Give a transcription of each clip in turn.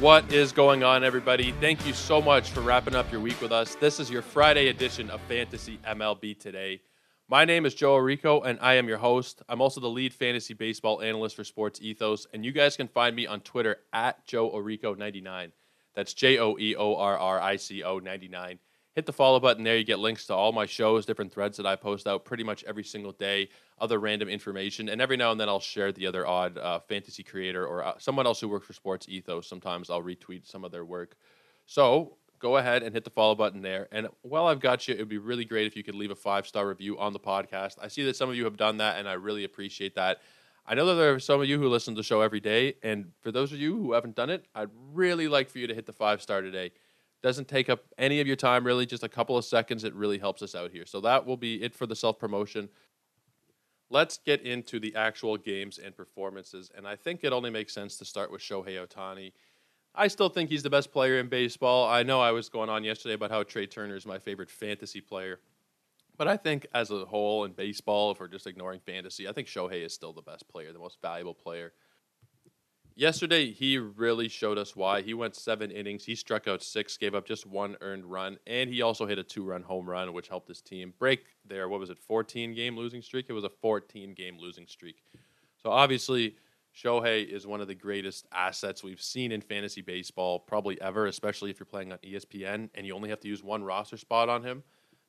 What is going on, everybody? Thank you so much for wrapping up your week with us. This is your Friday edition of Fantasy MLB Today. My name is Joe Orrico, and I am your host. I'm also the lead fantasy baseball analyst for Sports Ethos, and you guys can find me on Twitter at Joe Orrico99. That's J O E O R R I C O 99. Hit the follow button there. You get links to all my shows, different threads that I post out pretty much every single day, other random information, and every now and then I'll share the other odd uh, fantasy creator or uh, someone else who works for Sports Ethos. Sometimes I'll retweet some of their work. So go ahead and hit the follow button there. And while I've got you, it would be really great if you could leave a five star review on the podcast. I see that some of you have done that, and I really appreciate that. I know that there are some of you who listen to the show every day, and for those of you who haven't done it, I'd really like for you to hit the five star today. Doesn't take up any of your time, really, just a couple of seconds. It really helps us out here. So that will be it for the self promotion. Let's get into the actual games and performances, and I think it only makes sense to start with Shohei Ohtani. I still think he's the best player in baseball. I know I was going on yesterday about how Trea Turner is my favorite fantasy player. But I think as a whole in baseball, if we're just ignoring fantasy, I think Shohei is still the best player, the most valuable player. Yesterday, he really showed us why. He went seven innings. He struck out six, gave up just one earned run, and he also hit a two run home run, which helped his team break their, what was it, 14 game losing streak? It was a 14 game losing streak. So obviously, Shohei is one of the greatest assets we've seen in fantasy baseball, probably ever, especially if you're playing on ESPN and you only have to use one roster spot on him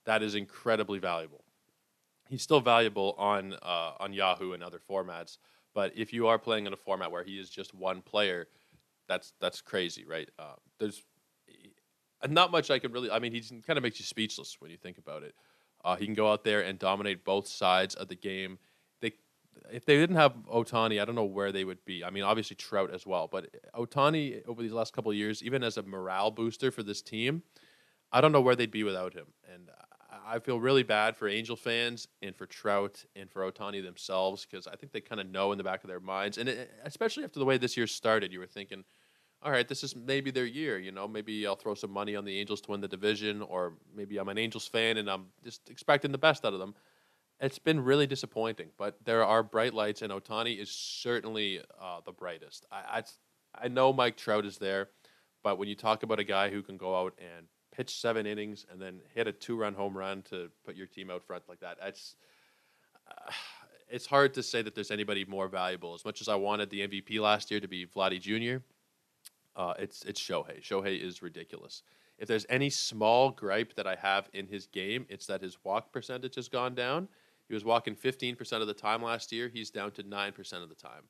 that is incredibly valuable. He's still valuable on uh, on Yahoo and other formats, but if you are playing in a format where he is just one player, that's that's crazy, right? Uh, there's not much I can really. I mean, he kind of makes you speechless when you think about it. Uh, he can go out there and dominate both sides of the game. They, if they didn't have Ohtani, I don't know where they would be. I mean, obviously Trout as well, but Ohtani over these last couple of years, even as a morale booster for this team, I don't know where they'd be without him. And I feel really bad for Angel fans and for Trout and for Ohtani themselves because I think they kind of know in the back of their minds, and it, especially after the way this year started, you were thinking, all right, this is maybe their year. You know, maybe I'll throw some money on the Angels to win the division, or maybe I'm an Angels fan and I'm just expecting the best out of them. It's been really disappointing, but there are bright lights, and Ohtani is certainly uh, the brightest. I, I I know Mike Trout is there, but when you talk about a guy who can go out and pitch seven innings and then hit a two-run home run to put your team out front like that. It's uh, it's hard to say that there's anybody more valuable. As much as I wanted the MVP last year to be Vladdy Jr., uh, it's it's Shohei. Shohei is ridiculous. If there's any small gripe that I have in his game, it's that his walk percentage has gone down. He was walking 15% of the time last year. He's down to 9% of the time.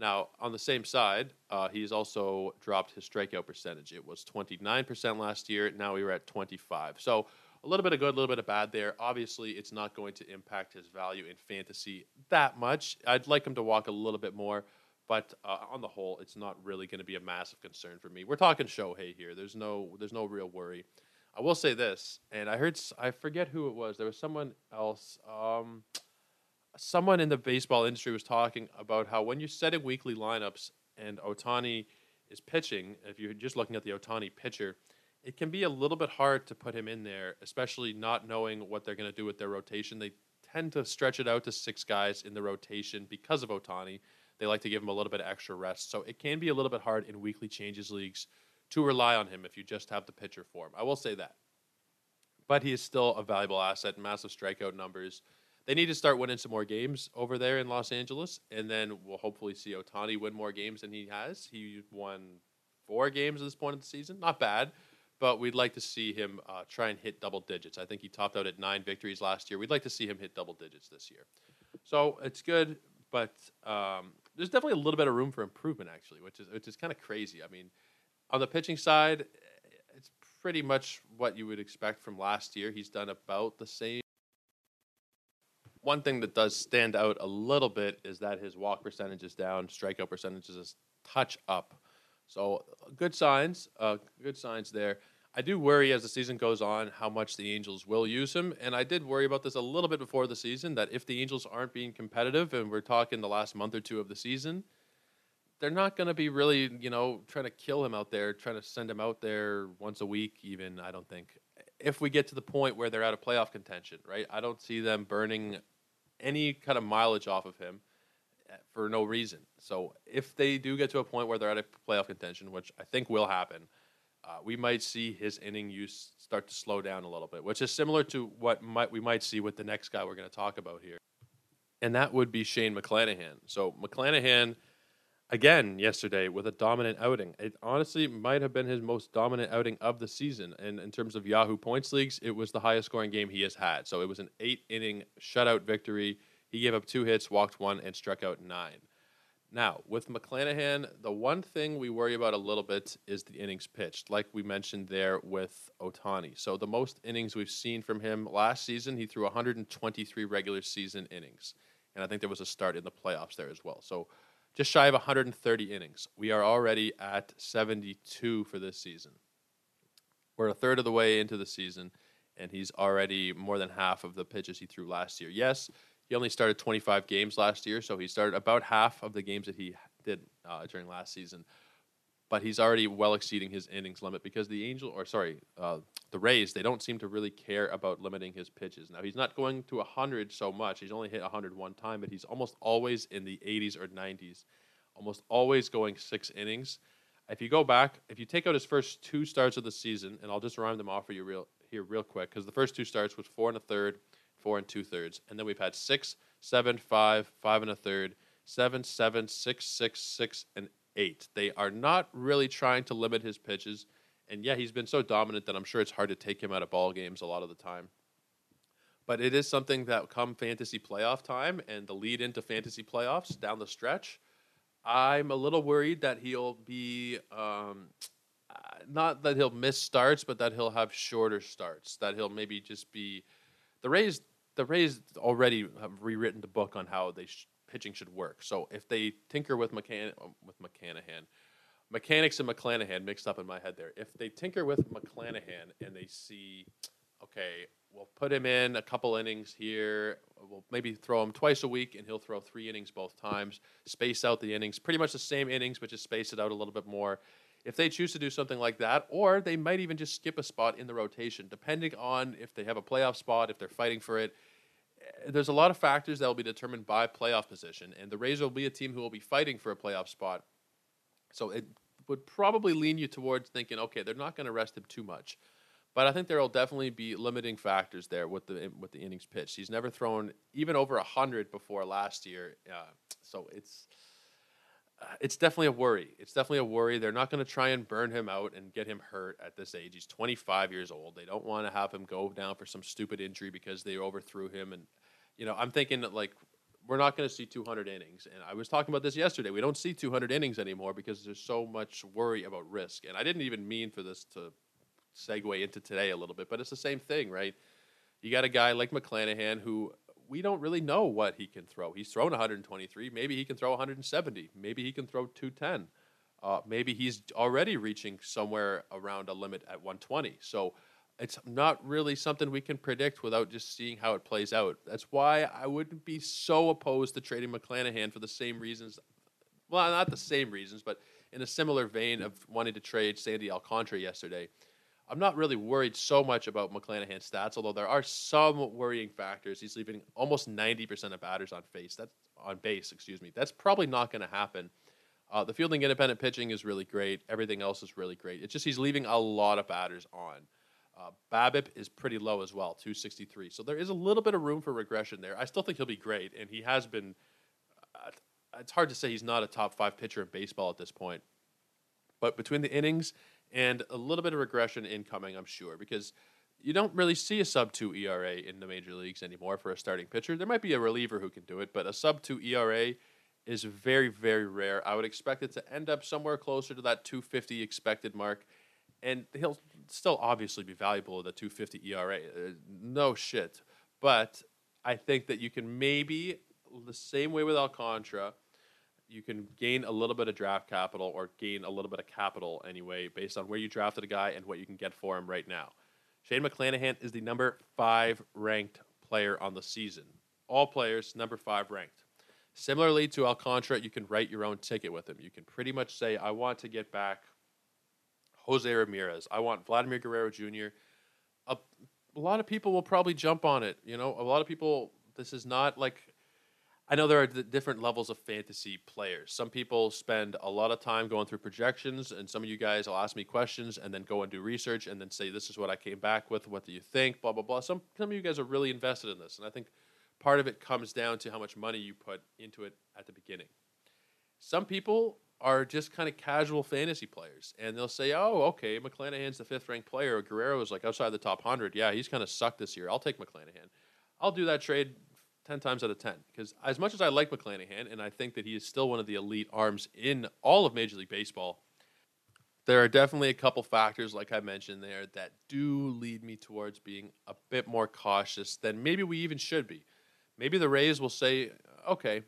Now, on the same side, uh, he's also dropped his strikeout percentage. It was 29% last year. Now we were at 25. So a little bit of good, a little bit of bad there. Obviously, it's not going to impact his value in fantasy that much. I'd like him to walk a little bit more, but uh, on the whole, it's not really going to be a massive concern for me. We're talking Shohei here. There's no, there's no real worry. I will say this, and I heard, I forget who it was. There was someone else. Um, someone in the baseball industry was talking about how when you're setting weekly lineups and Ohtani is pitching, if you're just looking at the Ohtani pitcher, it can be a little bit hard to put him in there, especially not knowing what they're going to do with their rotation. They tend to stretch it out to six guys in the rotation because of Ohtani. They like to give him a little bit of extra rest. So it can be a little bit hard in weekly changes leagues to rely on him if you just have the pitcher for him. I will say that. But he is still a valuable asset, massive strikeout numbers they need to start winning some more games over there in Los Angeles, and then we'll hopefully see Ohtani win more games than he has. He won four games at this point of the season, not bad, but we'd like to see him uh, try and hit double digits. I think he topped out at nine victories last year. We'd like to see him hit double digits this year. So it's good, but um, there's definitely a little bit of room for improvement actually, which is which is kind of crazy. I mean, on the pitching side, it's pretty much what you would expect from last year. He's done about the same one thing that does stand out a little bit is that his walk percentage is down, strikeout percentage is touch up. So good signs, uh, good signs there. I do worry as the season goes on how much the Angels will use him, and I did worry about this a little bit before the season that if the Angels aren't being competitive, and we're talking the last month or two of the season, they're not going to be really, you know, trying to kill him out there, trying to send him out there once a week, even. I don't think. If we get to the point where they're out of playoff contention, right? I don't see them burning any kind of mileage off of him. uh, for no reason. So if they do get to a point where they're out of playoff contention, which I think will happen, uh, we might see his inning use start to slow down a little bit, which is similar to what might we might see with the next guy we're going to talk about here, and that would be Shane McClanahan. So McClanahan, again yesterday with a dominant outing. It honestly might have been his most dominant outing of the season, and in terms of Yahoo points leagues, it was the highest scoring game he has had. So it was an eight inning shutout victory. He gave up two hits, walked one, and struck out nine. Now, with McClanahan, the one thing we worry about a little bit is the innings pitched, like we mentioned there with Ohtani. So, the most innings we've seen from him last season, he threw 123 regular season innings. And I think there was a start in the playoffs there as well. So, just shy of 130 innings. We are already at 72 for this season. We're a third of the way into the season, and he's already more than half of the pitches he threw last year. Yes, he only started 25 games last year, so he started about half of the games that he did uh, during last season. But he's already well exceeding his innings limit because the Angel, or sorry, uh, the Rays, they don't seem to really care about limiting his pitches. Now he's not going to 100 so much. He's only hit 100 one time, but he's almost always in the 80s or 90s, almost always going six innings. If you go back, if you take out his first two starts of the season, and I'll just rhyme them off for you real here real quick, because the first two starts was four and a third four and two thirds. And then we've had six, seven, five, five and a third, seven, seven, six, six, six, and eight. They are not really trying to limit his pitches. And yeah, he's been so dominant that I'm sure it's hard to take him out of ball games a lot of the time. But it is something that come fantasy playoff time and the lead into fantasy playoffs down the stretch, I'm a little worried that he'll be um, not that he'll miss starts, but that he'll have shorter starts. That he'll maybe just be the Rays the Rays already have rewritten the book on how they sh- pitching should work. So if they tinker with McCann um, with McClanahan, mechanics and McClanahan mixed up in my head there. If they tinker with McClanahan and they see, okay, we'll put him in a couple innings here. We'll maybe throw him twice a week, and he'll throw three innings both times. Space out the innings, pretty much the same innings, but just space it out a little bit more if they choose to do something like that, or they might even just skip a spot in the rotation, depending on if they have a playoff spot, if they're fighting for it. There's a lot of factors that will be determined by playoff position, and the Rays will be a team who will be fighting for a playoff spot. So it would probably lean you towards thinking, okay, they're not going to rest him too much. But I think there will definitely be limiting factors there with the with the innings pitched. He's never thrown even over hundred before last year, uh, so it's it's definitely a worry. It's definitely a worry. They're not going to try and burn him out and get him hurt at this age. He's 25 years old. They don't want to have him go down for some stupid injury because they overthrew him. And, you know, I'm thinking like, we're not going to see 200 innings. And I was talking about this yesterday. We don't see 200 innings anymore because there's so much worry about risk. And I didn't even mean for this to segue into today a little bit, but it's the same thing, right? You got a guy like McClanahan who we don't really know what he can throw. He's thrown 123. Maybe he can throw 170. Maybe he can throw 210. Uh, maybe he's already reaching somewhere around a limit at 120. So it's not really something we can predict without just seeing how it plays out. That's why I wouldn't be so opposed to trading McClanahan for the same reasons. Well, not the same reasons, but in a similar vein of wanting to trade Sandy Alcantara yesterday. I'm not really worried so much about McClanahan's stats, although there are some worrying factors. He's leaving almost 90% of batters on face. That's on base, excuse me. That's probably not going to happen. Uh, the fielding independent pitching is really great. Everything else is really great. It's just he's leaving a lot of batters on. Uh, BABIP is pretty low as well, 263. So there is a little bit of room for regression there. I still think he'll be great, and he has been. Uh, it's hard to say he's not a top five pitcher in baseball at this point. But between the innings and a little bit of regression incoming, I'm sure, because you don't really see a sub two ERA in the major leagues anymore for a starting pitcher. There might be a reliever who can do it, but a sub two ERA is very, very rare. I would expect it to end up somewhere closer to that 250 expected mark, and he'll still obviously be valuable at the 250 ERA. Uh, no shit. But I think that you can maybe, the same way with Alcantara, you can gain a little bit of draft capital or gain a little bit of capital anyway based on where you drafted a guy and what you can get for him right now. Shane McClanahan is the number five ranked player on the season. All players, number five ranked. Similarly to Alcantara, you can write your own ticket with him. You can pretty much say, I want to get back Jose Ramirez. I want Vladimir Guerrero Jr. A, a lot of people will probably jump on it. You know, a lot of people, this is not like I know there are different levels of fantasy players. Some people spend a lot of time going through projections, and some of you guys will ask me questions and then go and do research and then say, This is what I came back with. What do you think? Blah, blah, blah. Some, some of you guys are really invested in this. And I think part of it comes down to how much money you put into it at the beginning. Some people are just kind of casual fantasy players, and they'll say, "Oh, okay, McClanahan's the fifth ranked player. Guerrero is like outside the top hundred. Yeah, he's kind of sucked this year. I'll take McClanahan. I'll do that trade 10 times out of 10. Because as much as I like McClanahan, and I think that he is still one of the elite arms in all of Major League Baseball, there are definitely a couple factors, like I mentioned there, that do lead me towards being a bit more cautious than maybe we even should be. Maybe the Rays will say, okay,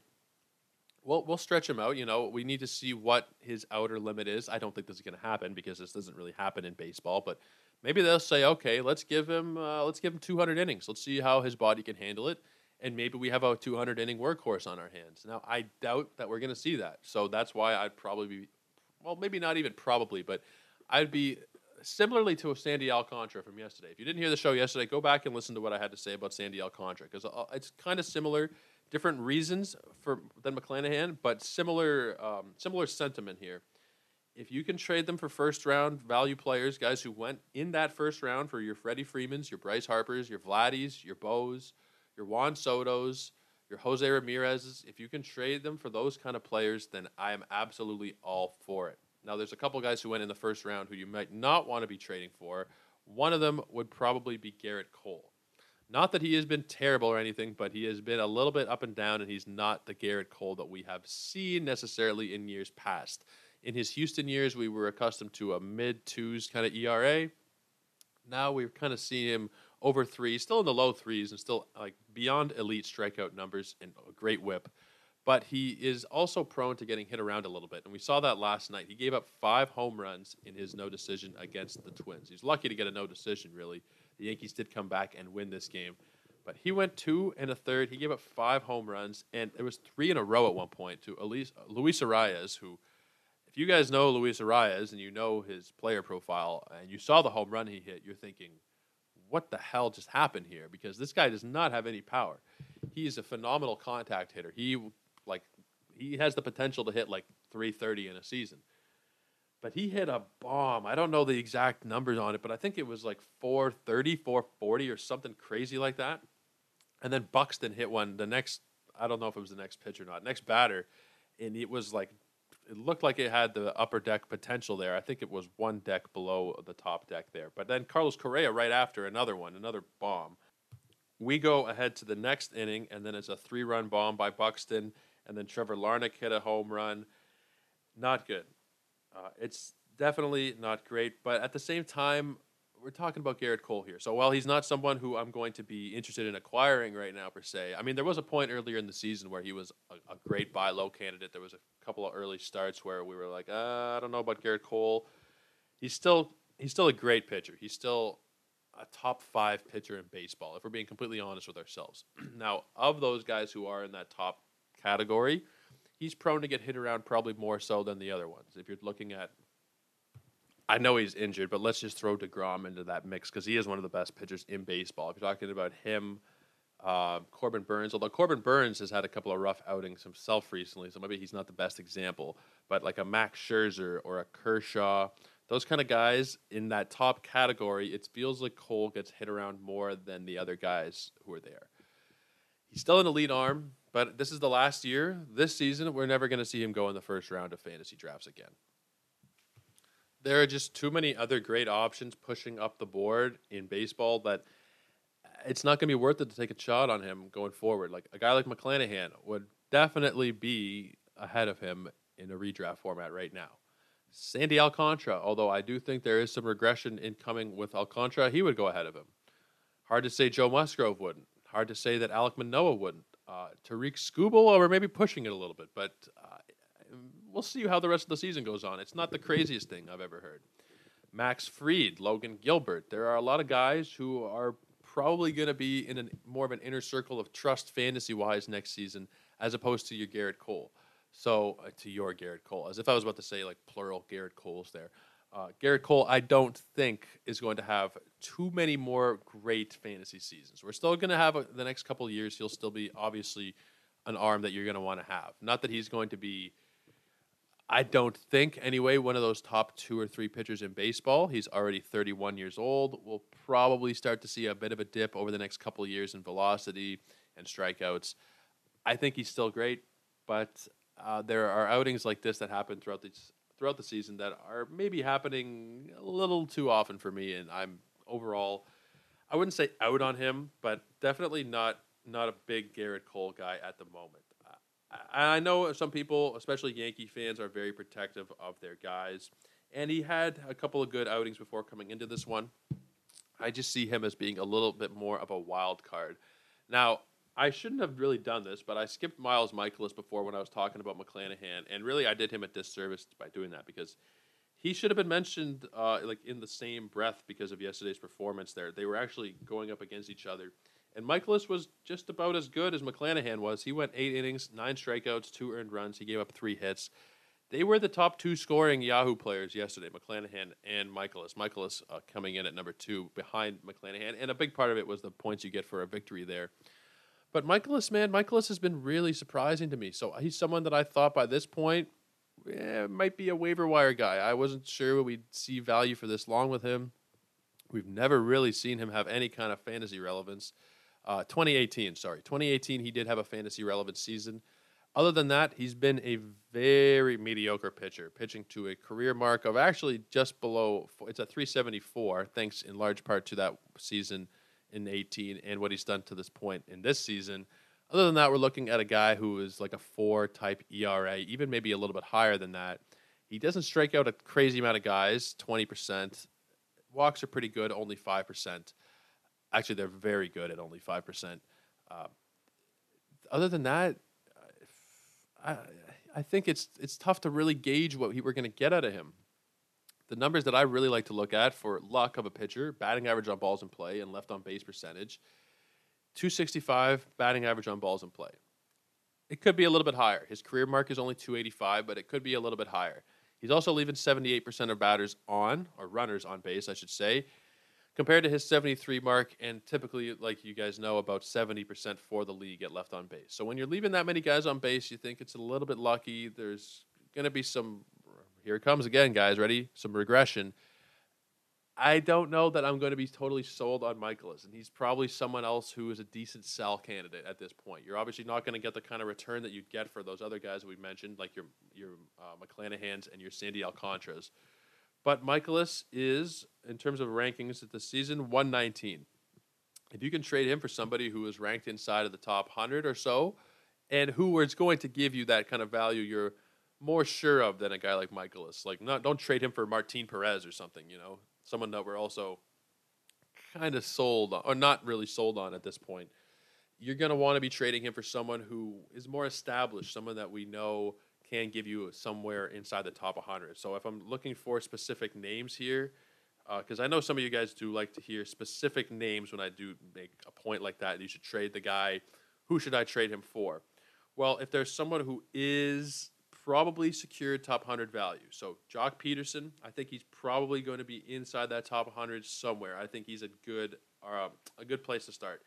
well, we'll stretch him out. You know, we need to see what his outer limit is. I don't think this is going to happen because this doesn't really happen in baseball. But maybe they'll say, okay, let's give him uh, let's give him 200 innings. Let's see how his body can handle it and maybe we have a 200 inning workhorse on our hands. Now, I doubt that we're going to see that. So that's why I'd probably be, well, maybe not even probably, but I'd be similarly to Sandy Alcantara from yesterday. If you didn't hear the show yesterday, go back and listen to what I had to say about Sandy Alcantara because uh, it's kind of similar, different reasons for than McClanahan, but similar um, similar sentiment here. If you can trade them for first round value players, guys who went in that first round for your Freddie Freemans, your Bryce Harpers, your Vladdies, your Bows, your Juan Soto's, your Jose Ramirez's, if you can trade them for those kind of players, then I am absolutely all for it. Now, there's a couple guys who went in the first round who you might not want to be trading for. One of them would probably be Gerrit Cole. Not that he has been terrible or anything, but he has been a little bit up and down, and he's not the Gerrit Cole that we have seen necessarily in years past. In his Houston years, we were accustomed to a mid twos kind of ERA. Now we've kind of seen him over three, still in the low threes, and still like beyond elite strikeout numbers and a great whip. But he is also prone to getting hit around a little bit, and we saw that last night. He gave up five home runs in his no decision against the Twins. He's lucky to get a no decision, really. The Yankees did come back and win this game, but he went two and a third. He gave up five home runs, and it was three in a row at one point to Elise, Luis Arraez, who if you guys know Luis Arraez and you know his player profile and you saw the home run he hit, you're thinking, what the hell just happened here? Because this guy does not have any power. He's a phenomenal contact hitter. He like he has the potential to hit like 330 in a season. But he hit a bomb. I don't know the exact numbers on it, but I think it was like 430, 440 or something crazy like that. And then Buxton hit one the next I don't know if it was the next pitch or not. Next batter and it was like it looked like it had the upper deck potential there. I think it was one deck below the top deck there. But then Carlos Correa right after another one, another bomb. We go ahead to the next inning, and then it's a three run bomb by Buxton, and then Trevor Larnach hit a home run. Not good. Uh, it's definitely not great, but at the same time, we're talking about Gerrit Cole here. So while he's not someone who I'm going to be interested in acquiring right now per se, I mean there was a point earlier in the season where he was a, a great buy low candidate. There was a couple of early starts where we were like, uh, I don't know about Gerrit Cole. He's still he's still a great pitcher. He's still a top five pitcher in baseball. If we're being completely honest with ourselves. now, of those guys who are in that top category, he's prone to get hit around probably more so than the other ones. If you're looking at I know he's injured, but let's just throw Degrom into that mix because he is one of the best pitchers in baseball. If you're talking about him, uh, Corbin Burnes, although Corbin Burnes has had a couple of rough outings himself recently, so maybe he's not the best example. But like a Max Scherzer or a Kershaw, those kind of guys in that top category, it feels like Cole gets hit around more than the other guys who are there. He's still an elite arm, but this is the last year. This season, we're never going to see him go in the first round of fantasy drafts again there are just too many other great options pushing up the board in baseball that it's not going to be worth it to take a shot on him going forward. Like a guy like McClanahan would definitely be ahead of him in a redraft format right now. Sandy Alcantara, although I do think there is some regression incoming with Alcantara, he would go ahead of him. Hard to say Joe Musgrove wouldn't. Hard to say that Alek Manoah wouldn't. Uh, Tarik Skubal, or maybe pushing it a little bit, but uh, we'll see how the rest of the season goes on. It's not the craziest thing I've ever heard. Max Fried, Logan Gilbert. There are a lot of guys who are probably going to be in a more of an inner circle of trust fantasy wise next season as opposed to your Gerrit Cole. So uh, to your Gerrit Cole, as if I was about to say like plural Gerrit Coles there. Uh, Gerrit Cole, I don't think is going to have too many more great fantasy seasons. We're still going to have a, the next couple years. He'll still be obviously an arm that you're going to want to have. Not that he's going to be, I don't think anyway, one of those top two or three pitchers in baseball. He's already 31 years old. We'll probably start to see a bit of a dip over the next couple years in velocity and strikeouts. I think he's still great, but uh, there are outings like this that happen throughout the throughout the season that are maybe happening a little too often for me, and I'm overall, I wouldn't say out on him, but definitely not not a big Gerrit Cole guy at the moment. I, I know some people, especially Yankee fans, are very protective of their guys, and he had a couple of good outings before coming into this one. I just see him as being a little bit more of a wild card. Now, I shouldn't have really done this, but I skipped Miles Mikolas before when I was talking about McClanahan, and really I did him a disservice by doing that because he should have been mentioned uh, like in the same breath because of yesterday's performance. There, they were actually going up against each other, and Mikolas was just about as good as McClanahan was. He went eight innings, nine strikeouts, two earned runs. He gave up three hits. They were the top two scoring Yahoo players yesterday, McClanahan and Mikolas. Mikolas uh, coming in at number two behind McClanahan, and a big part of it was the points you get for a victory there. But Mikolas, man, Mikolas has been really surprising to me. So he's someone that I thought by this point eh, might be a waiver wire guy. I wasn't sure we'd see value for this long with him. We've never really seen him have any kind of fantasy relevance. Uh, 2018, sorry. 2018, he did have a fantasy relevant season. Other than that, he's been a very mediocre pitcher, pitching to a career mark of actually just below, it's at 374, thanks in large part to that season in 18 and what he's done to this point in this season. Other than that, we're looking at a guy who is like a four type ERA, even maybe a little bit higher than that. He doesn't strike out a crazy amount of guys, 20%. Walks are pretty good, only 5%. Actually, they're very good at only 5%. Uh, other than that, I, I think it's it's tough to really gauge what we're going to get out of him the numbers that I really like to look at for luck of a pitcher, batting average on balls in play and left on base percentage, 265 batting average on balls in play. It could be a little bit higher. His career mark is only 285, but it could be a little bit higher. He's also leaving 78% of batters on, or runners on base, I should say, compared to his 73 mark, and typically, like you guys know, about 70% for the league get left on base. So when you're leaving that many guys on base, you think it's a little bit lucky. There's going to be some here it comes again, guys. Ready? Some regression. I don't know that I'm going to be totally sold on Mikolas, and he's probably someone else who is a decent sell candidate at this point. You're obviously not going to get the kind of return that you'd get for those other guys that we mentioned, like your your uh, McClanahan's and your Sandy Alcantara's. But Mikolas is, in terms of rankings at the season, 119. If you can trade him for somebody who is ranked inside of the top 100 or so, and who is going to give you that kind of value you're more sure of than a guy like Mikolas. Like, not don't trade him for Martin Perez or something. You know, someone that we're also kind of sold on, or not really sold on at this point. You're going to want to be trading him for someone who is more established, someone that we know can give you somewhere inside the top 100. So if I'm looking for specific names here, because uh, I know some of you guys do like to hear specific names when I do make a point like that. You should trade the guy. Who should I trade him for? Well, if there's someone who is probably secured top 100 value. So Joc Pederson, I think he's probably going to be inside that top 100 somewhere. I think he's a good uh, a good place to start.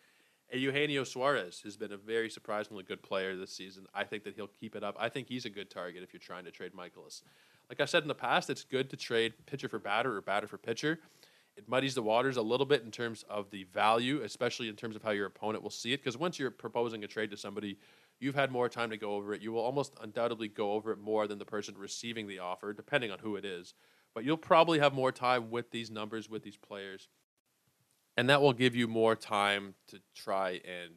And Eugenio Suarez has been a very surprisingly good player this season. I think that he'll keep it up. I think he's a good target if you're trying to trade Mikolas. Like I said in the past, it's good to trade pitcher for batter or batter for pitcher. It muddies the waters a little bit in terms of the value, especially in terms of how your opponent will see it. Because once you're proposing a trade to somebody you've had more time to go over it. You will almost undoubtedly go over it more than the person receiving the offer, depending on who it is. But you'll probably have more time with these numbers, with these players. And that will give you more time to try and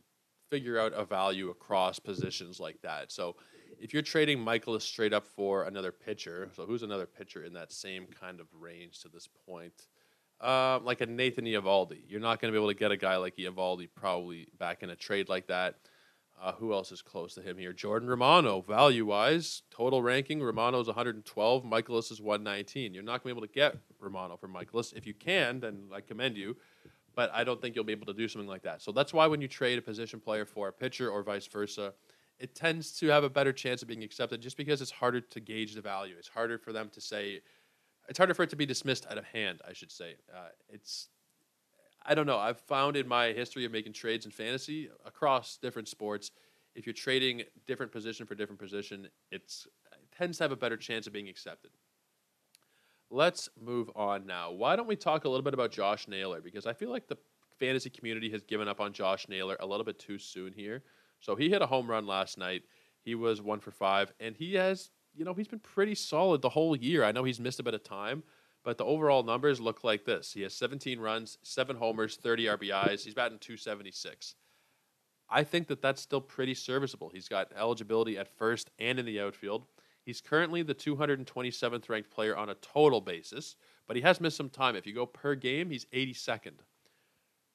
figure out a value across positions like that. So if you're trading Mikolas straight up for another pitcher, so who's another pitcher in that same kind of range to this point? Uh, like a Nathan Eovaldi. You're not going to be able to get a guy like Eovaldi probably back in a trade like that. Uh, who else is close to him here? Jordan Romano, value wise, total ranking. Romano's 112. Mikolas is 119. You're not going to be able to get Romano for Mikolas. If you can, then I commend you. But I don't think you'll be able to do something like that. So that's why when you trade a position player for a pitcher or vice versa, it tends to have a better chance of being accepted just because it's harder to gauge the value. It's harder for them to say, it's harder for it to be dismissed out of hand, I should say. Uh, it's I don't know. I've found in my history of making trades in fantasy across different sports, if you're trading different position for different position, it's it tends to have a better chance of being accepted. Let's move on now. Why don't we talk a little bit about Josh Naylor? Because I feel like the fantasy community has given up on Josh Naylor a little bit too soon here. So he hit a home run last night. He was one for five, and he has, you know, he's been pretty solid the whole year. I know he's missed a bit of time, but the overall numbers look like this. He has 17 runs, seven homers, 30 RBIs. He's batting 276. I think that that's still pretty serviceable. He's got eligibility at first and in the outfield. He's currently the 227th ranked player on a total basis, but he has missed some time. If you go per game, he's 82nd.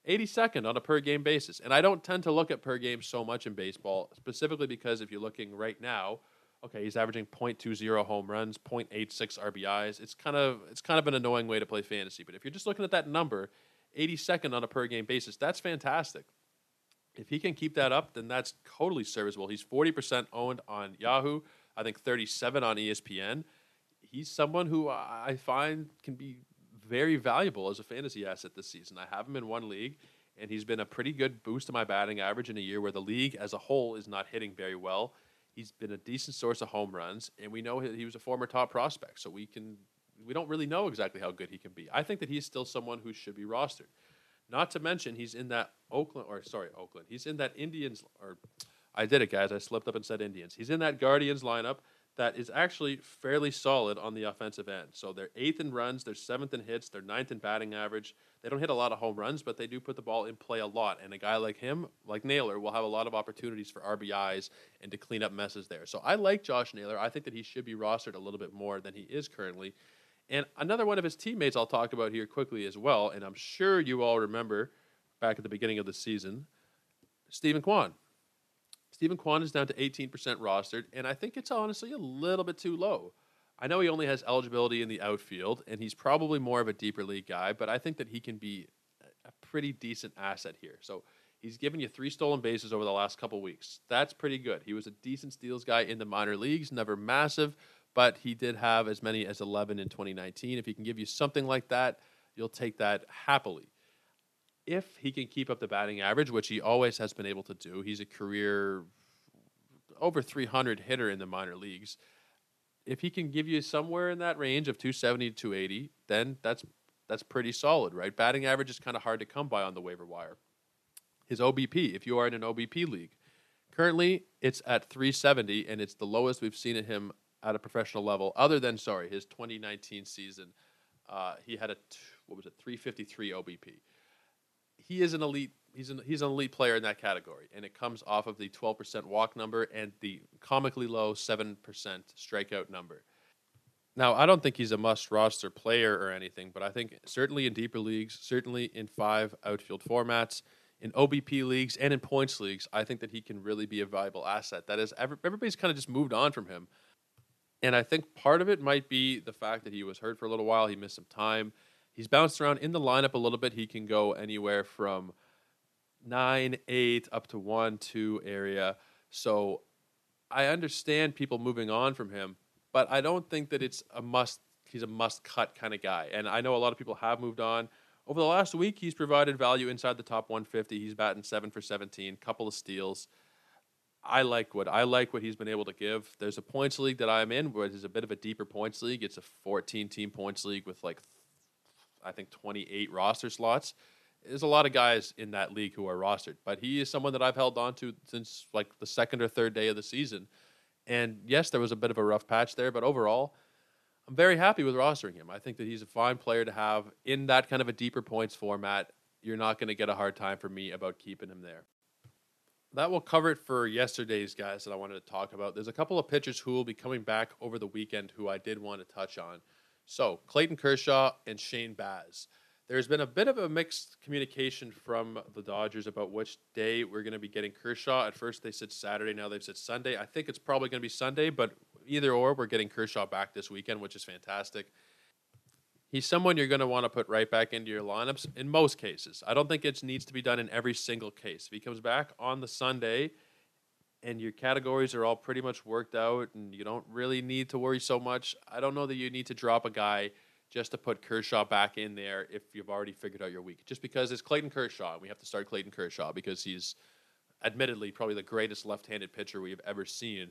82nd on a per game basis. And I don't tend to look at per game so much in baseball, specifically because if you're looking right now, okay, he's averaging 0.20 home runs, 0.86 RBIs. It's kind of it's kind of an annoying way to play fantasy, but if you're just looking at that number, 82nd on a per game basis, that's fantastic. If he can keep that up, then that's totally serviceable. He's 40% owned on Yahoo, I think 37 on ESPN. He's someone who I find can be very valuable as a fantasy asset this season. I have him in one league, and he's been a pretty good boost to my batting average in a year where the league as a whole is not hitting very well. He's been a decent source of home runs, and we know he was a former top prospect, so we can we don't really know exactly how good he can be. I think that he's still someone who should be rostered. Not to mention he's in that Oakland or sorry Oakland. He's in that Indians or I did it, guys. I slipped up and said Indians. He's in that Guardians lineup that is actually fairly solid on the offensive end. So they're eighth in runs, they're seventh in hits, they're ninth in batting average. They don't hit a lot of home runs, but they do put the ball in play a lot. And a guy like him, like Naylor, will have a lot of opportunities for RBIs and to clean up messes there. So I like Josh Naylor. I think that he should be rostered a little bit more than he is currently. And another one of his teammates I'll talk about here quickly as well, and I'm sure you all remember back at the beginning of the season, Steven Kwan. Steven Kwan is down to 18% rostered, and I think it's honestly a little bit too low. I know he only has eligibility in the outfield, and he's probably more of a deeper league guy, but I think that he can be a pretty decent asset here. So he's given you three stolen bases over the last couple weeks. That's pretty good. He was a decent steals guy in the minor leagues, never massive, but he did have as many as 11 in 2019. If he can give you something like that, you'll take that happily if he can keep up the batting average, which he always has been able to do, he's a career over 300 hitter in the minor leagues. If he can give you somewhere in that range of 270 to 280, then that's that's pretty solid, right? Batting average is kind of hard to come by on the waiver wire. His OBP, if you are in an OBP league, currently it's at 370, and it's the lowest we've seen of him at a professional level, other than sorry, his 2019 season. Uh, he had a what was it, 353 OBP he is an elite. He's an he's an elite player in that category, and it comes off of the 12% walk number and the comically low 7% strikeout number. Now, I don't think he's a must roster player or anything, but I think certainly in deeper leagues, certainly in five outfield formats, in OBP leagues, and in points leagues, I think that he can really be a valuable asset. That is, everybody's kind of just moved on from him. And I think part of it might be the fact that he was hurt for a little while, he missed some time he's bounced around in the lineup a little bit. He can go anywhere from nine, eight, up to one, two area. So I understand people moving on from him, but I don't think that it's a must. He's a must cut kind of guy. And I know a lot of people have moved on. Over the last week, he's provided value inside the top 150. He's batting seven for 17, couple of steals. I like what I like what he's been able to give. There's a points league that I'm in, where it's a bit of a deeper points league. It's a 14 team points league with like I think 28 roster slots. There's a lot of guys in that league who are rostered, but he is someone that I've held on to since like the second or third day of the season. And yes, there was a bit of a rough patch there, but overall, I'm very happy with rostering him. I think that he's a fine player to have in that kind of a deeper points format. You're not going to get a hard time from me about keeping him there. That will cover it for yesterday's guys that I wanted to talk about. There's a couple of pitchers who will be coming back over the weekend who I did want to touch on. So, Clayton Kershaw and Shane Baz. There's been a bit of a mixed communication from the Dodgers about which day we're going to be getting Kershaw. At first, they said Saturday. Now they've said Sunday. I think it's probably going to be Sunday, but either or, we're getting Kershaw back this weekend, which is fantastic. He's someone you're going to want to put right back into your lineups in most cases. I don't think it needs to be done in every single case. If he comes back on the Sunday and your categories are all pretty much worked out and you don't really need to worry so much, I don't know that you need to drop a guy just to put Kershaw back in there if you've already figured out your week. Just because it's Clayton Kershaw and we have to start Clayton Kershaw because he's admittedly probably the greatest left-handed pitcher we have ever seen.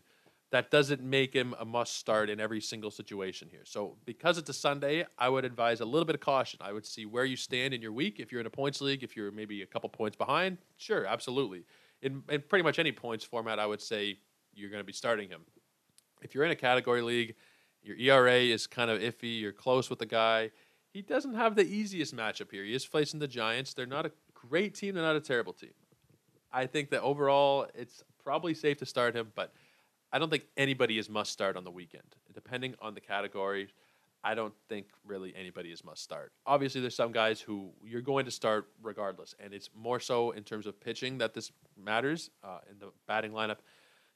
That doesn't make him a must start in every single situation here. So because it's a Sunday, I would advise a little bit of caution. I would see where you stand in your week. If you're in a points league, if you're maybe a couple points behind, sure, absolutely. In, in pretty much any points format, I would say you're going to be starting him. If you're in a category league, your ERA is kind of iffy. You're close with the guy. He doesn't have the easiest matchup here. He is facing the Giants. They're not a great team. They're not a terrible team. I think that overall, it's probably safe to start him, but I don't think anybody is must start on the weekend. Depending on the category, I don't think really anybody is must start. Obviously, there's some guys who you're going to start regardless, and it's more so in terms of pitching that this matters uh, in the batting lineup.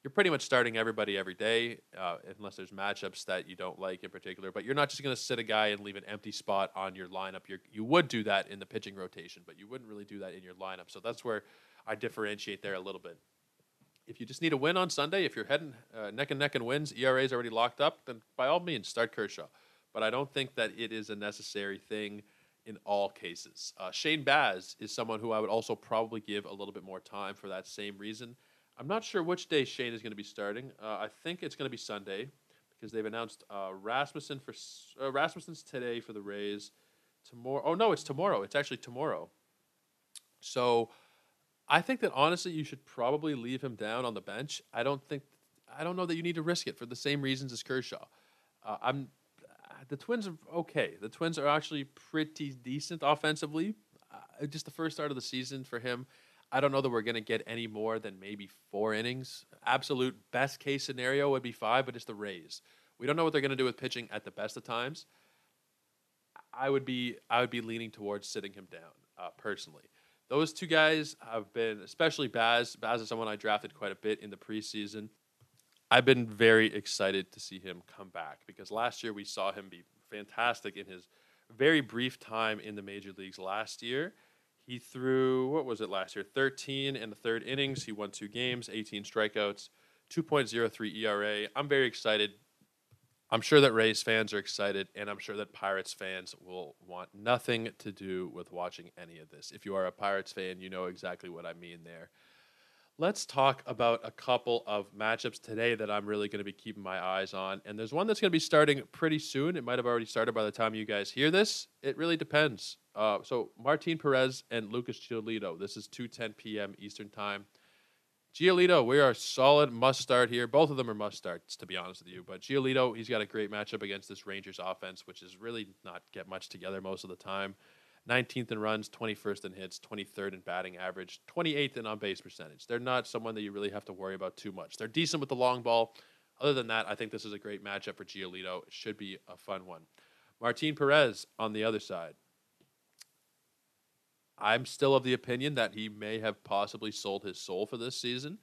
You're pretty much starting everybody every day, uh, unless there's matchups that you don't like in particular. But you're not just going to sit a guy and leave an empty spot on your lineup. you you would do that in the pitching rotation, but you wouldn't really do that in your lineup. So that's where I differentiate there a little bit. If you just need a win on Sunday, if you're heading uh, neck and neck and wins, ERA is already locked up, then by all means start Kershaw. But I don't think that it is a necessary thing in all cases. Uh, Shane Baz is someone who I would also probably give a little bit more time for that same reason. I'm not sure which day Shane is going to be starting. Uh, I think it's going to be Sunday because they've announced uh, Rasmussen for uh, Rasmussen's today for the Rays. Tomorrow, oh no, it's tomorrow. It's actually tomorrow. So I think that honestly, you should probably leave him down on the bench. I don't think, I don't know that you need to risk it for the same reasons as Kershaw. Uh, I'm, the Twins are okay. The Twins are actually pretty decent offensively. Uh, just the first start of the season for him. I don't know that we're going to get any more than maybe four innings. Absolute best case scenario would be five, but it's the Rays. We don't know what they're going to do with pitching at the best of times. I would be I would be leaning towards sitting him down uh, personally. Those two guys have been, especially Baz. Baz is someone I drafted quite a bit in the preseason. I've been very excited to see him come back because last year we saw him be fantastic in his very brief time in the major leagues last year. He threw, what was it last year? 13 in the third innings. He won two games, 18 strikeouts, 2.03 ERA. I'm very excited I'm sure that Rays fans are excited, and I'm sure that Pirates fans will want nothing to do with watching any of this. If you are a Pirates fan, you know exactly what I mean there. Let's talk about a couple of matchups today that I'm really going to be keeping my eyes on. And there's one that's going to be starting pretty soon. It might have already started by the time you guys hear this. It really depends. Uh, so, Martin Perez and Lucas Giolito. This is 2:10 p.m. Eastern Time. Giolito, we are solid must start here. Both of them are must starts, to be honest with you. But Giolito, he's got a great matchup against this Rangers offense, which is really not get much together most of the time. 19th in runs, 21st in hits, 23rd in batting average, 28th in on base percentage. They're not someone that you really have to worry about too much. They're decent with the long ball. Other than that, I think this is a great matchup for Giolito. It should be a fun one. Martin Perez on the other side. I'm still of the opinion that he may have possibly sold his soul for this season.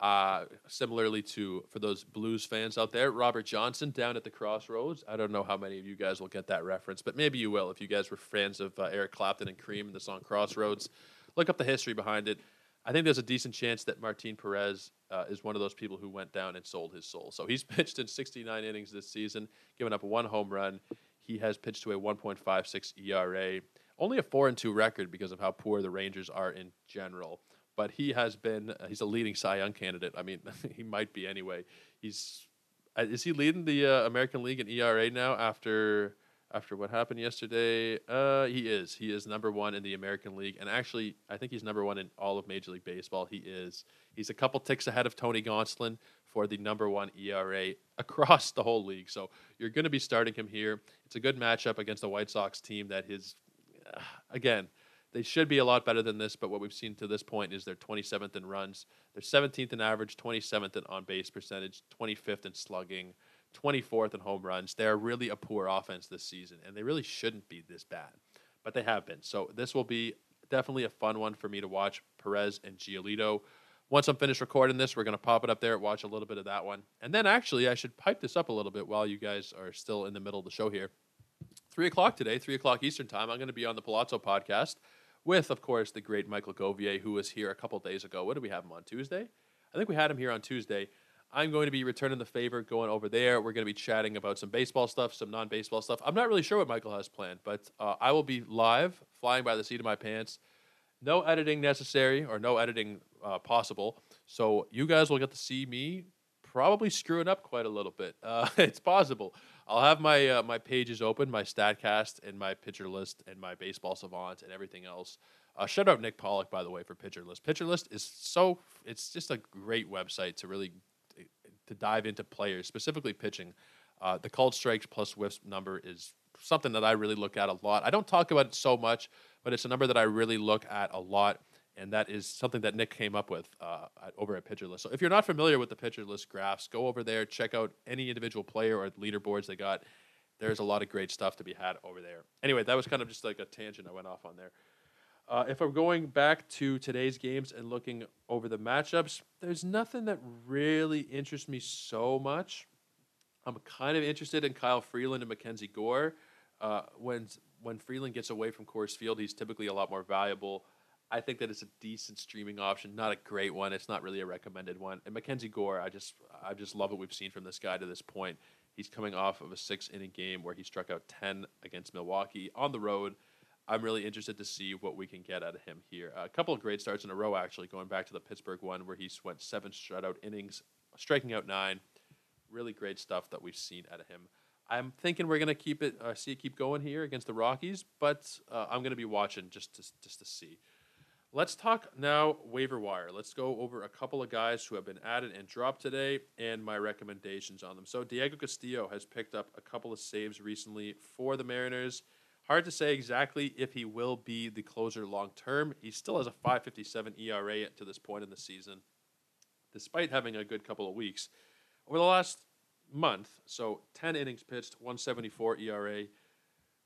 Uh, similarly to for those blues fans out there, Robert Johnson down at the Crossroads. I don't know how many of you guys will get that reference, but maybe you will if you guys were fans of uh, Eric Clapton and Cream and the song Crossroads. Look up the history behind it. I think there's a decent chance that Martin Perez uh, is one of those people who went down and sold his soul. So he's pitched in 69 innings this season, given up one home run. He has pitched to a 1.56 ERA. Only a four and two record because of how poor the Rangers are in general. But he has been uh, he's a leading Cy Young candidate. I mean, he might be anyway. He's uh, is he leading the uh, American League in ERA now after after what happened yesterday? Uh, he is. He is number one in the American League, and actually, I think he's number one in all of Major League Baseball. He is. He's a couple ticks ahead of Tony Gonsolin for the number one ERA across the whole league. So you're going to be starting him here. It's a good matchup against the White Sox team that is again, they should be a lot better than this, but what we've seen to this point is they're 27th in runs, they're 17th in average, 27th in on base percentage, 25th in slugging, 24th in home runs. They're really a poor offense this season, and they really shouldn't be this bad, but they have been. So this will be definitely a fun one for me to watch Perez and Giolito. Once I'm finished recording this, we're going to pop it up there, watch a little bit of that one. And then actually, I should pipe this up a little bit while you guys are still in the middle of the show here three o'clock today, three o'clock Eastern time. I'm going to be on the Palazzo podcast with, of course, the great Michael Govier, who was here a couple days ago. What did we have him on Tuesday? I think we had him here on Tuesday. I'm going to be returning the favor, going over there. We're going to be chatting about some baseball stuff, some non-baseball stuff. I'm not really sure what Michael has planned, but uh, I will be live, flying by the seat of my pants, No editing necessary or no editing uh, possible. So you guys will get to see me probably screwing up quite a little bit. Uh, it's possible. I'll have my uh, my pages open, my Statcast and my pitcher list and my baseball savant and everything else. Uh, shout out Nick Pollack, by the way, for Pitcher List. Pitcher List is so it's just a great website to really to dive into players, specifically pitching. Uh, the called strikes plus whiffs number is something that I really look at a lot. I don't talk about it so much, but it's a number that I really look at a lot, and that is something that Nick came up with uh, over at Pitcher List. So if you're not familiar with the Pitcher List graphs, go over there, check out any individual player or leaderboards they got. There's a lot of great stuff to be had over there. Anyway, that was kind of just like a tangent I went off on there. Uh, if I'm going back to today's games and looking over the matchups, there's nothing that really interests me so much. I'm kind of interested in Kyle Freeland and Mackenzie Gore. Uh, when when Freeland gets away from Coors Field, he's typically a lot more valuable. I think that it's a decent streaming option, not a great one. It's not really a recommended one. And Mackenzie Gore, I just I just love what we've seen from this guy to this point. He's coming off of a six inning game where he struck out ten against Milwaukee on the road. I'm really interested to see what we can get out of him here. a couple of great starts in a row, actually, going back to the Pittsburgh one where he went seven shutout innings, striking out nine. Really great stuff that we've seen out of him. I'm thinking we're gonna keep it, uh, see it keep going here against the Rockies, but uh, I'm gonna be watching just to just to see. Let's talk now waiver wire. Let's go over a couple of guys who have been added and dropped today and my recommendations on them. So Diego Castillo has picked up a couple of saves recently for the Mariners. Hard to say exactly if he will be the closer long term. He still has a 5.57 ERA to this point in the season, despite having a good couple of weeks. Over the last month, so 10 innings pitched, 174 ERA.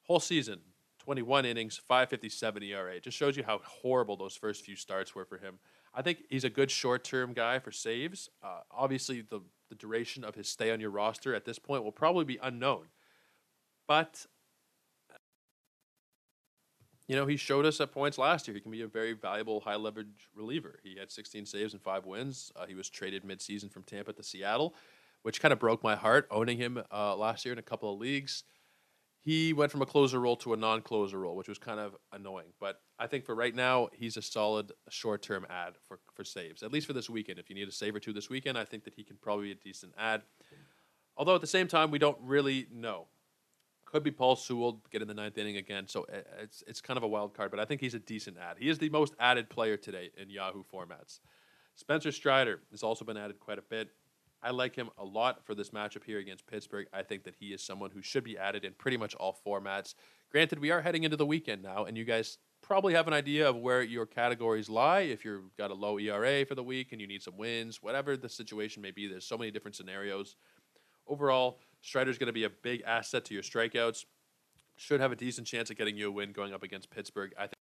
Whole season, 21 innings, 557 ERA. Just shows you how horrible those first few starts were for him. I think he's a good short term guy for saves. Uh, obviously, the, the duration of his stay on your roster at this point will probably be unknown. But you know, he showed us at points last year he can be a very valuable high leverage reliever. He had 16 saves and five wins. Uh, he was traded midseason from Tampa to Seattle, which kind of broke my heart owning him uh, last year in a couple of leagues. He went from a closer role to a non closer role, which was kind of annoying. But I think for right now, he's a solid short term ad for, for saves, at least for this weekend. If you need a save or two this weekend, I think that he can probably be a decent ad. Although at the same time, we don't really know. Could be Paul Sewald get in the ninth inning again. So uh, it's it's kind of a wild card, but I think he's a decent ad. He is the most added player today in Yahoo formats. Spencer Strider has also been added quite a bit. I like him a lot for this matchup here against Pittsburgh. I think that he is someone who should be added in pretty much all formats. Granted, we are heading into the weekend now, and you guys probably have an idea of where your categories lie. If you've got a low ERA for the week and you need some wins, whatever the situation may be, there's so many different scenarios. Overall, Strider's going to be a big asset to your strikeouts. Should have a decent chance of getting you a win going up against Pittsburgh. I think.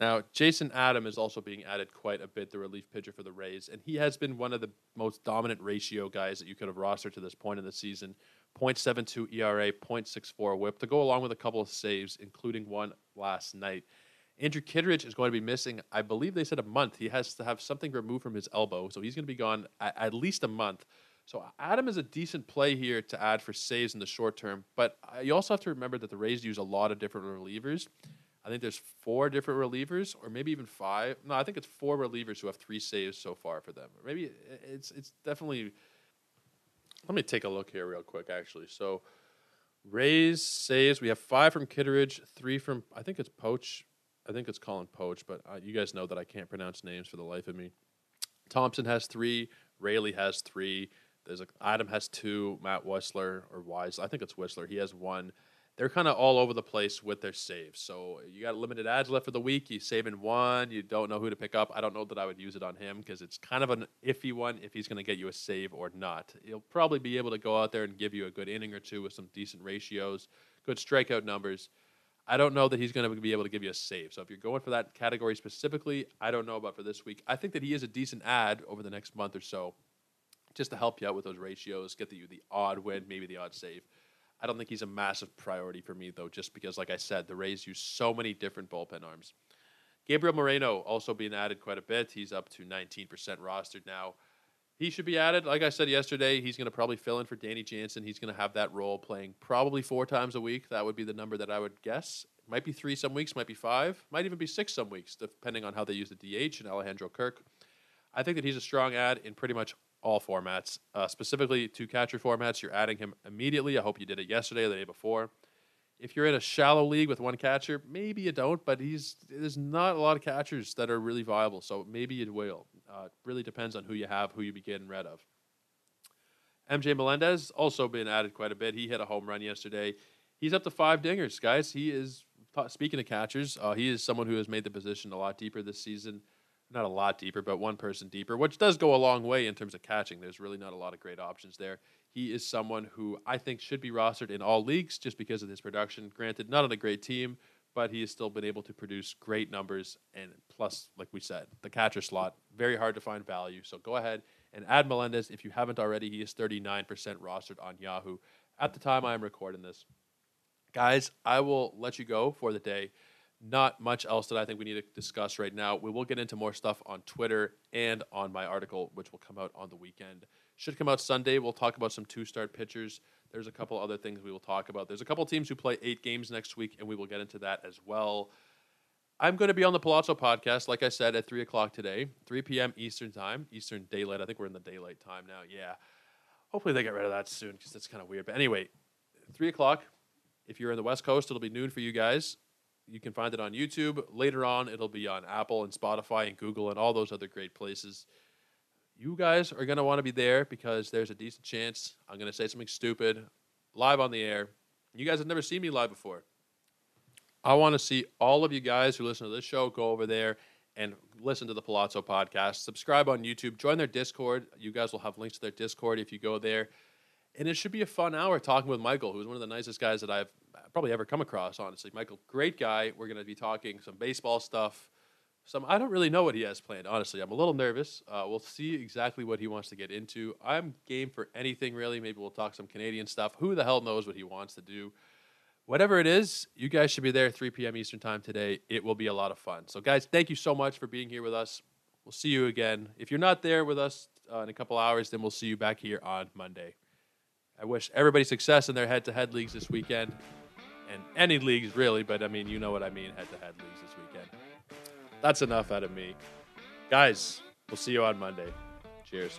Now, Jason Adam is also being added quite a bit, the relief pitcher for the Rays, and he has been one of the most dominant ratio guys that you could have rostered to this point in the season. 0.72 ERA, 0.64 whip to go along with a couple of saves, including one last night. Andrew Kittredge is going to be missing, I believe they said a month. He has to have something removed from his elbow, so he's going to be gone at, at least a month. So Adam is a decent play here to add for saves in the short term, but you also have to remember that the Rays use a lot of different relievers. I think there's four different relievers, or maybe even five. No, I think it's four relievers who have three saves so far for them. Maybe it's it's definitely. Let me take a look here real quick, actually. So, Rays saves we have five from Kittredge, three from I think it's Poach. I think it's Colin Poach, but uh, you guys know that I can't pronounce names for the life of me. Thompson has three. Raley has three. There's a, Adam has two. Matt Whistler or Wise, I think it's Whistler. He has one. They're kind of all over the place with their saves. So you got limited ads left for the week. You save in one. You don't know who to pick up. I don't know that I would use it on him because it's kind of an iffy one if he's going to get you a save or not. He'll probably be able to go out there and give you a good inning or two with some decent ratios, good strikeout numbers. I don't know that he's going to be able to give you a save. So if you're going for that category specifically, I don't know about for this week. I think that he is a decent ad over the next month or so just to help you out with those ratios, get you the, the odd win, maybe the odd save. I don't think he's a massive priority for me, though, just because, like I said, the Rays use so many different bullpen arms. Gabriel Moreno also being added quite a bit. He's up to 19% rostered now. He should be added. Like I said yesterday, he's going to probably fill in for Danny Jansen. He's going to have that role playing probably four times a week. That would be the number that I would guess. Might be three some weeks, might be five, might even be six some weeks, depending on how they use the DH and Alejandro Kirk. I think that he's a strong ad in pretty much all formats, uh, specifically two catcher formats. You're adding him immediately. I hope you did it yesterday or the day before. If you're in a shallow league with one catcher, maybe you don't, but he's there's not a lot of catchers that are really viable, so maybe you will. Uh, really depends on who you have, who you be getting rid of. MJ Melendez also been added quite a bit. He hit a home run yesterday. He's up to five dingers, guys. He is speaking of catchers. Uh, he is someone who has made the position a lot deeper this season. Not a lot deeper, but one person deeper, which does go a long way in terms of catching. There's really not a lot of great options there. He is someone who I think should be rostered in all leagues just because of his production. Granted, not on a great team, but he has still been able to produce great numbers. And plus, like we said, the catcher slot, very hard to find value. So go ahead and add Melendez if you haven't already. He is 39% rostered on Yahoo at the time I am recording this. Guys, I will let you go for the day. Not much else that I think we need to discuss right now. We will get into more stuff on Twitter and on my article, which will come out on the weekend. Should come out Sunday. We'll talk about some two start pitchers. There's a couple other things we will talk about. There's a couple teams who play eight games next week, and we will get into that as well. I'm going to be on the Palazzo podcast, like I said, at 3 o'clock today, 3 p.m. Eastern time, Eastern daylight. I think we're in the daylight time now. Yeah. Hopefully they get rid of that soon because that's kind of weird. But anyway, 3 o'clock. If you're in the West Coast, it'll be noon for you guys. You can find it on YouTube. Later on, it'll be on Apple and Spotify and Google and all those other great places. You guys are going to want to be there because there's a decent chance I'm going to say something stupid live on the air. You guys have never seen me live before. I want to see all of you guys who listen to this show go over there and listen to the Palazzo podcast. Subscribe on YouTube. Join their Discord. You guys will have links to their Discord if you go there. And it should be a fun hour talking with Michael, who's one of the nicest guys that I've probably ever come across, honestly. Michael, great guy. We're going to be talking some baseball stuff. Some I don't really know what he has planned, honestly. I'm a little nervous. Uh, we'll see exactly what he wants to get into. I'm game for anything, really. Maybe we'll talk some Canadian stuff. Who the hell knows what he wants to do? whatever it is, you guys should be there 3 p.m. Eastern time today. It will be a lot of fun. So, guys, thank you so much for being here with us. We'll see you again. If you're not there with us uh, in a couple hours, then we'll see you back here on Monday. I wish everybody success in their head to head leagues this weekend. And any leagues, really, but I mean, you know what I mean head to head leagues this weekend. That's enough out of me. Guys, we'll see you on Monday. Cheers.